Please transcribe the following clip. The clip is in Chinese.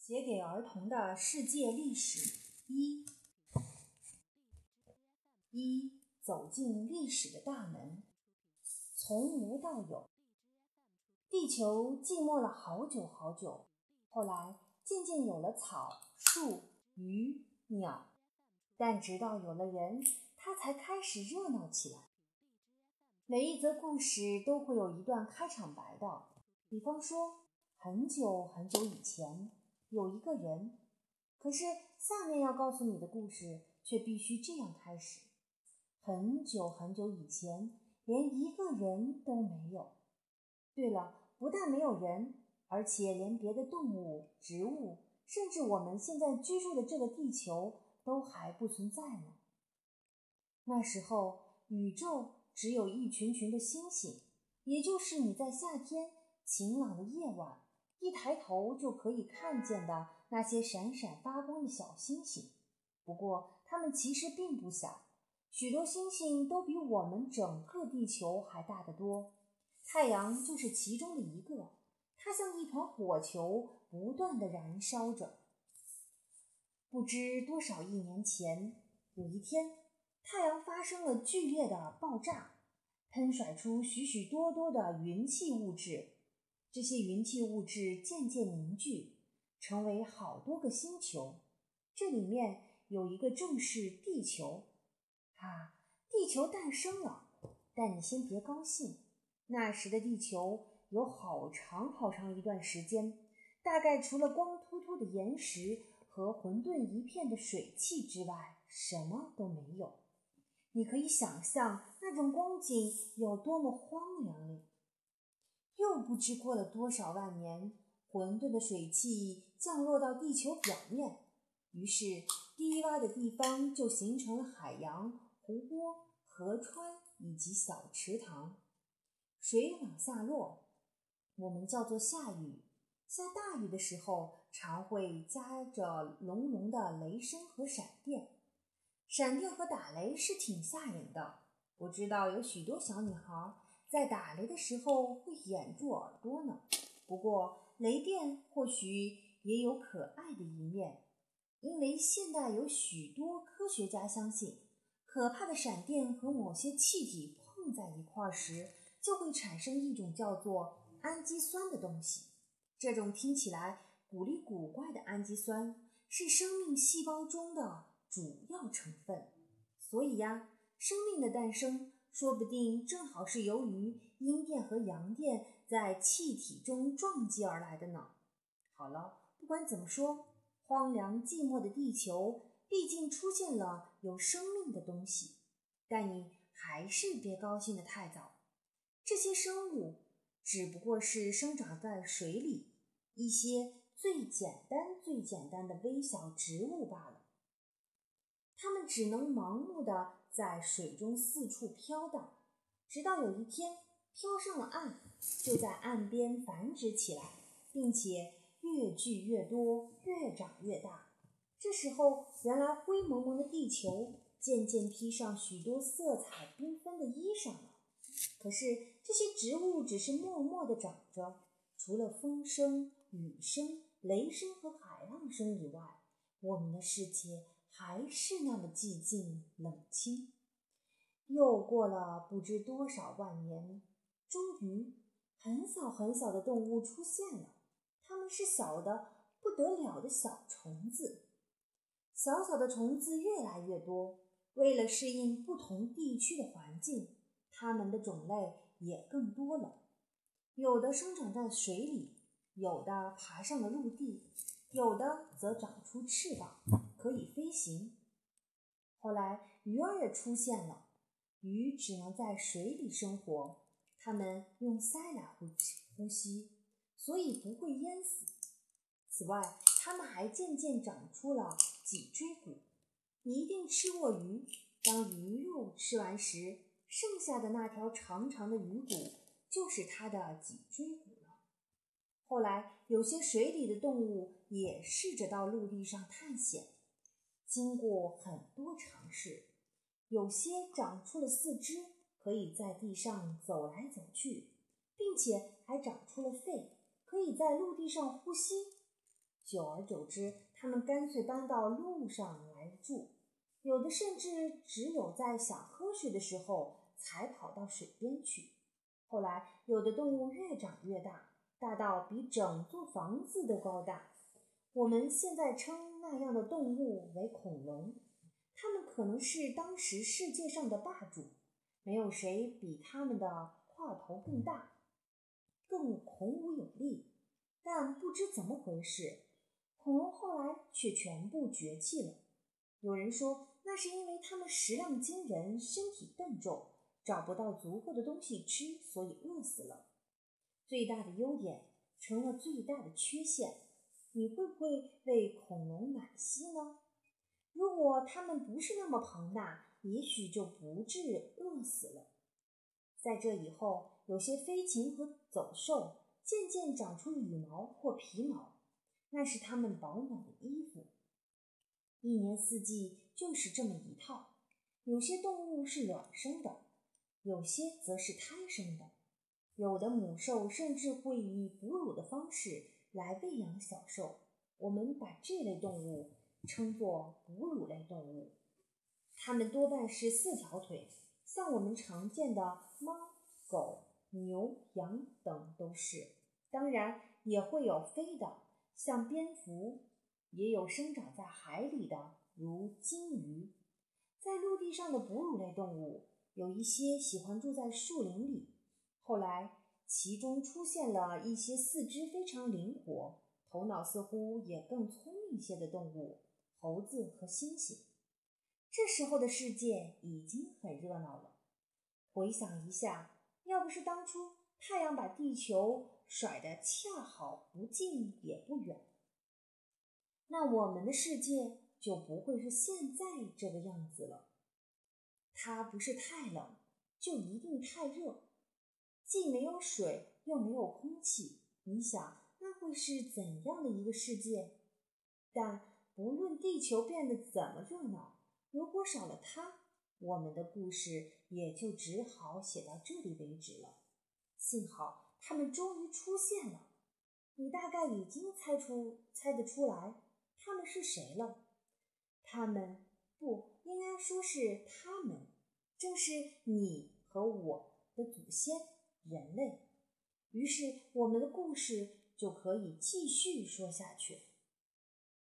写给儿童的世界历史一一走进历史的大门，从无到有。地球寂寞了好久好久，后来渐渐有了草、树、鱼、鸟，但直到有了人，它才开始热闹起来。每一则故事都会有一段开场白的，比方说很久很久以前。有一个人，可是下面要告诉你的故事却必须这样开始：很久很久以前，连一个人都没有。对了，不但没有人，而且连别的动物、植物，甚至我们现在居住的这个地球都还不存在呢。那时候，宇宙只有一群群的星星，也就是你在夏天晴朗的夜晚。一抬头就可以看见的那些闪闪发光的小星星，不过它们其实并不小，许多星星都比我们整个地球还大得多。太阳就是其中的一个，它像一团火球，不断地燃烧着。不知多少亿年前，有一天，太阳发生了剧烈的爆炸，喷甩出许许多多的云气物质。这些云气物质渐渐凝聚，成为好多个星球。这里面有一个正是地球。啊，地球诞生了！但你先别高兴，那时的地球有好长好长一段时间，大概除了光秃秃的岩石和混沌一片的水汽之外，什么都没有。你可以想象那种光景有多么荒凉。不知过了多少万年，混沌的水汽降落到地球表面，于是低洼的地方就形成了海洋、湖泊、河川以及小池塘。水往下落，我们叫做下雨。下大雨的时候，常会夹着隆隆的雷声和闪电。闪电和打雷是挺吓人的。我知道有许多小女孩。在打雷的时候会掩住耳朵呢。不过雷电或许也有可爱的一面，因为现代有许多科学家相信，可怕的闪电和某些气体碰在一块儿时，就会产生一种叫做氨基酸的东西。这种听起来古里古怪的氨基酸是生命细胞中的主要成分。所以呀，生命的诞生。说不定正好是由于阴电和阳电在气体中撞击而来的呢。好了，不管怎么说，荒凉寂寞的地球毕竟出现了有生命的东西。但你还是别高兴得太早，这些生物只不过是生长在水里一些最简单、最简单的微小植物罢了。它们只能盲目的。在水中四处飘荡，直到有一天飘上了岸，就在岸边繁殖起来，并且越聚越多，越长越大。这时候，原来灰蒙蒙的地球渐渐披上许多色彩缤纷的衣裳了。可是，这些植物只是默默地长着，除了风声、雨声、雷声和海浪声以外，我们的世界。还是那么寂静冷清。又过了不知多少万年，终于，很小很小的动物出现了。它们是小的不得了的小虫子。小小的虫子越来越多，为了适应不同地区的环境，它们的种类也更多了。有的生长在水里，有的爬上了陆地，有的则长出翅膀。可以飞行。后来鱼儿也出现了，鱼只能在水里生活，它们用鳃来呼吸呼吸，所以不会淹死。此外，它们还渐渐长出了脊椎骨。你一定吃过鱼，当鱼肉吃完时，剩下的那条长长的鱼骨就是它的脊椎骨了。后来，有些水里的动物也试着到陆地上探险。经过很多尝试，有些长出了四肢，可以在地上走来走去，并且还长出了肺，可以在陆地上呼吸。久而久之，他们干脆搬到路上来住，有的甚至只有在想喝水的时候才跑到水边去。后来，有的动物越长越大，大到比整座房子都高大。我们现在称那样的动物为恐龙。它们可能是当时世界上的霸主，没有谁比它们的块头更大，更孔武有力。但不知怎么回事，恐龙后来却全部绝迹了。有人说，那是因为它们食量惊人，身体笨重，找不到足够的东西吃，所以饿死了。最大的优点成了最大的缺陷，你会不会为恐龙惋惜呢？如果它们不是那么庞大，也许就不致饿死了。在这以后，有些飞禽和走兽渐渐长出羽毛或皮毛，那是它们保暖的衣服。一年四季就是这么一套。有些动物是卵生的，有些则是胎生的。有的母兽甚至会以哺乳的方式来喂养小兽。我们把这类动物。称作哺乳类动物，它们多半是四条腿，像我们常见的猫、狗、牛、羊等都是。当然也会有飞的，像蝙蝠；也有生长在海里的，如鲸鱼。在陆地上的哺乳类动物，有一些喜欢住在树林里。后来，其中出现了一些四肢非常灵活、头脑似乎也更聪明些的动物。猴子和猩猩，这时候的世界已经很热闹了。回想一下，要不是当初太阳把地球甩得恰好不近也不远，那我们的世界就不会是现在这个样子了。它不是太冷，就一定太热，既没有水又没有空气。你想，那会是怎样的一个世界？但。不论地球变得怎么热闹，如果少了它，我们的故事也就只好写到这里为止了。幸好他们终于出现了，你大概已经猜出、猜得出来他们是谁了。他们不应该说是他们，正是你和我的祖先——人类。于是，我们的故事就可以继续说下去。